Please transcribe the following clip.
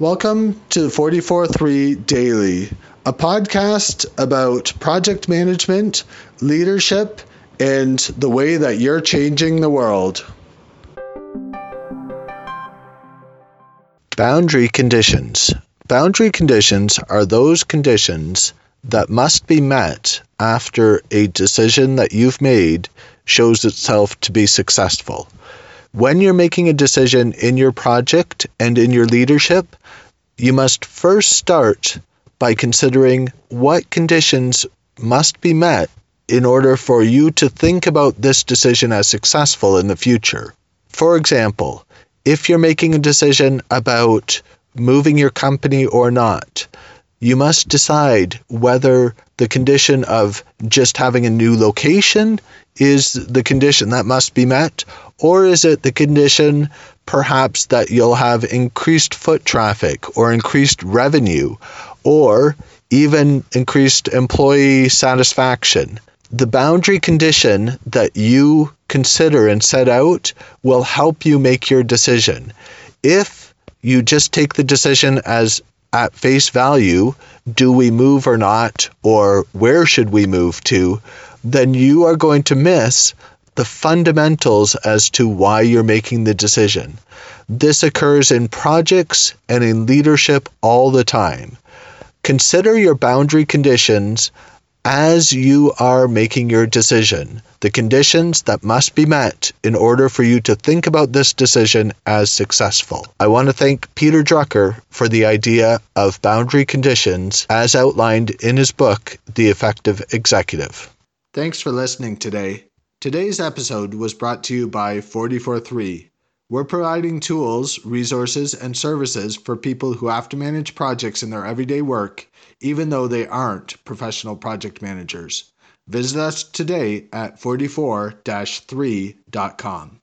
Welcome to the 44.3 Daily, a podcast about project management, leadership, and the way that you're changing the world. Boundary conditions. Boundary conditions are those conditions that must be met after a decision that you've made shows itself to be successful. When you're making a decision in your project and in your leadership, you must first start by considering what conditions must be met in order for you to think about this decision as successful in the future. For example, if you're making a decision about moving your company or not, you must decide whether the condition of just having a new location is the condition that must be met, or is it the condition perhaps that you'll have increased foot traffic or increased revenue or even increased employee satisfaction? The boundary condition that you consider and set out will help you make your decision. If you just take the decision as at face value, do we move or not, or where should we move to, then you are going to miss the fundamentals as to why you're making the decision. This occurs in projects and in leadership all the time. Consider your boundary conditions as you are making your decision, the conditions that must be met in order for you to think about this decision as successful. I want to thank Peter Drucker for the idea of boundary conditions as outlined in his book, The Effective Executive. Thanks for listening today. Today's episode was brought to you by 443. We're providing tools, resources, and services for people who have to manage projects in their everyday work even though they aren't professional project managers. Visit us today at 44 3.com.